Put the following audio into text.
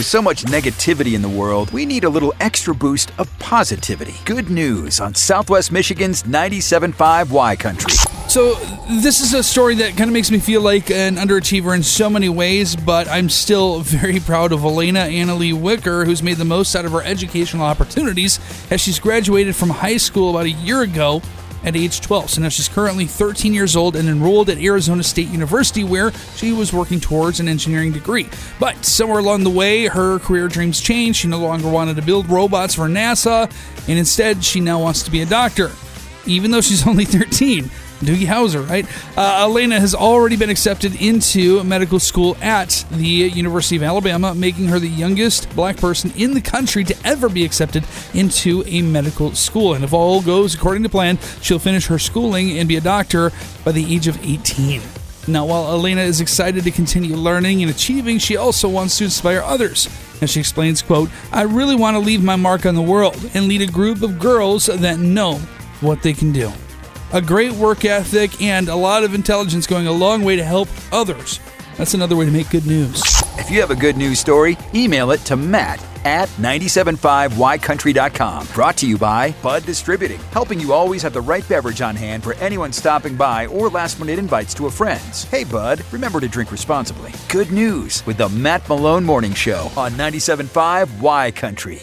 With so much negativity in the world, we need a little extra boost of positivity. Good news on Southwest Michigan's 97.5 Y Country. So, this is a story that kind of makes me feel like an underachiever in so many ways, but I'm still very proud of Alena Analeigh Wicker, who's made the most out of her educational opportunities as she's graduated from high school about a year ago at age 12. So now she's currently 13 years old and enrolled at Arizona State University, where she was working towards an engineering degree. But somewhere along the way, her career dreams changed. She no longer wanted to build robots for NASA, and instead, she now wants to be a doctor, even though she's only 13. Doogie Howser, right? Uh, Alena has already been accepted into medical school at the University of Alabama, making her the youngest black person in the country to ever be accepted into a medical school. And if all goes according to plan, she'll finish her schooling and be a doctor by the age of 18. Now, while Alena is excited to continue learning and achieving, she also wants to inspire others. And she explains, quote, I really want to leave my mark on the world and lead a group of girls that know what they can do a great work ethic, and a lot of intelligence going a long way to help others. That's another way to make good news. If you have a good news story, email it to Matt at 975ycountry.com. Brought to you by Bud Distributing, helping you always have the right beverage on hand for anyone stopping by or last minute invites to a friend's. Hey, Bud, remember to drink responsibly. Good news with the Matt Malone Morning Show on 975 Y Country.